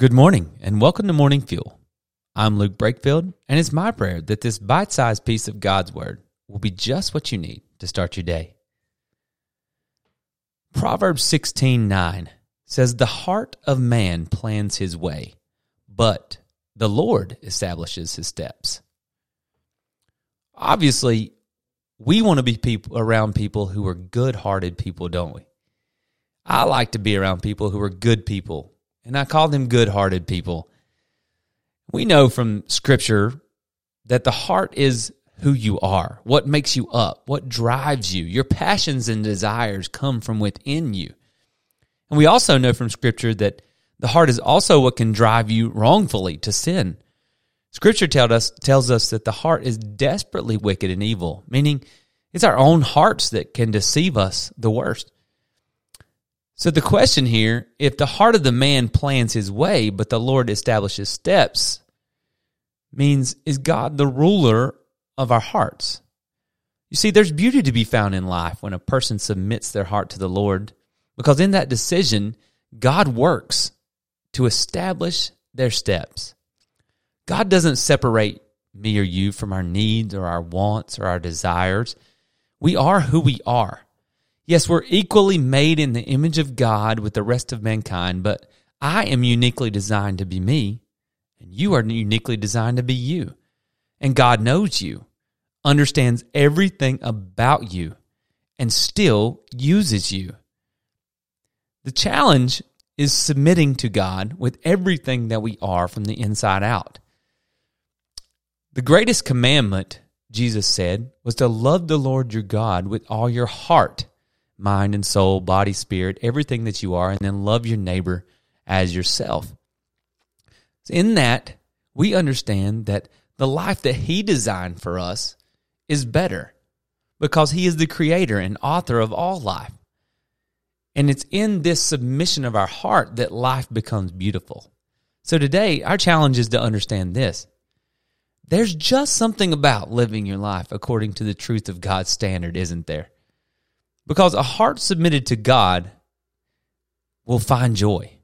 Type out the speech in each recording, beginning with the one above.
Good morning and welcome to Morning Fuel. I'm Luke Brakefield, and it's my prayer that this bite sized piece of God's Word will be just what you need to start your day. Proverbs 16 9 says, The heart of man plans his way, but the Lord establishes his steps. Obviously, we want to be people around people who are good hearted people, don't we? I like to be around people who are good people and I call them good hearted people. We know from Scripture that the heart is who you are, what makes you up, what drives you. Your passions and desires come from within you. And we also know from Scripture that the heart is also what can drive you wrongfully to sin. Scripture tell us, tells us that the heart is desperately wicked and evil, meaning it's our own hearts that can deceive us the worst. So the question here, if the heart of the man plans his way, but the Lord establishes steps, means is God the ruler of our hearts? You see, there's beauty to be found in life when a person submits their heart to the Lord, because in that decision, God works to establish their steps. God doesn't separate me or you from our needs or our wants or our desires. We are who we are. Yes, we're equally made in the image of God with the rest of mankind, but I am uniquely designed to be me, and you are uniquely designed to be you. And God knows you, understands everything about you, and still uses you. The challenge is submitting to God with everything that we are from the inside out. The greatest commandment, Jesus said, was to love the Lord your God with all your heart mind and soul, body, spirit, everything that you are, and then love your neighbor as yourself. In that, we understand that the life that He designed for us is better because He is the creator and author of all life. And it's in this submission of our heart that life becomes beautiful. So today, our challenge is to understand this. There's just something about living your life according to the truth of God's standard, isn't there? Because a heart submitted to God will find joy.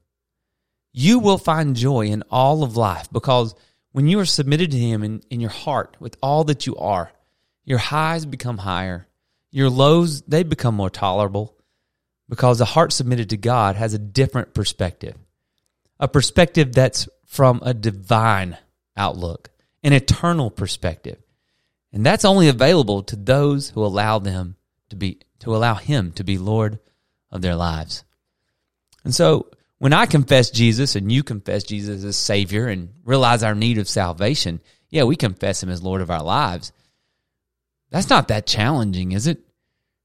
You will find joy in all of life because when you are submitted to Him in, in your heart with all that you are, your highs become higher. Your lows, they become more tolerable because a heart submitted to God has a different perspective. A perspective that's from a divine outlook, an eternal perspective. And that's only available to those who allow them to be to allow Him to be Lord of their lives. And so, when I confess Jesus and you confess Jesus as Savior and realize our need of salvation, yeah, we confess Him as Lord of our lives. That's not that challenging, is it?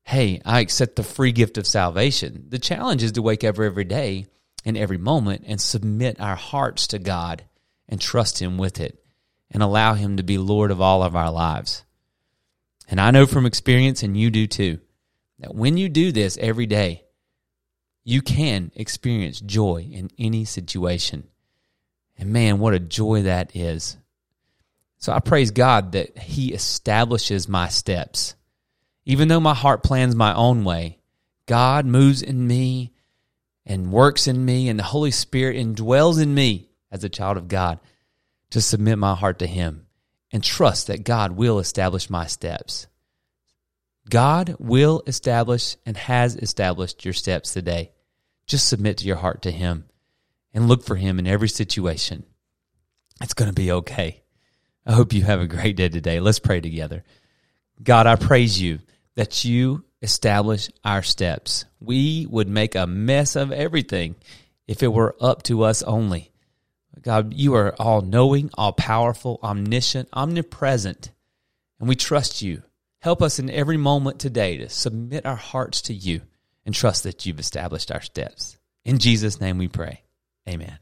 Hey, I accept the free gift of salvation. The challenge is to wake up every day and every moment and submit our hearts to God and trust Him with it and allow Him to be Lord of all of our lives. And I know from experience, and you do too, that when you do this every day, you can experience joy in any situation. And man, what a joy that is. So I praise God that He establishes my steps. Even though my heart plans my own way, God moves in me and works in me, and the Holy Spirit indwells in me as a child of God to submit my heart to Him and trust that God will establish my steps. God will establish and has established your steps today. Just submit to your heart to Him and look for Him in every situation. It's going to be okay. I hope you have a great day today. Let's pray together. God, I praise you that you establish our steps. We would make a mess of everything if it were up to us only. God, you are all knowing, all powerful, omniscient, omnipresent, and we trust you. Help us in every moment today to submit our hearts to you and trust that you've established our steps. In Jesus' name we pray. Amen.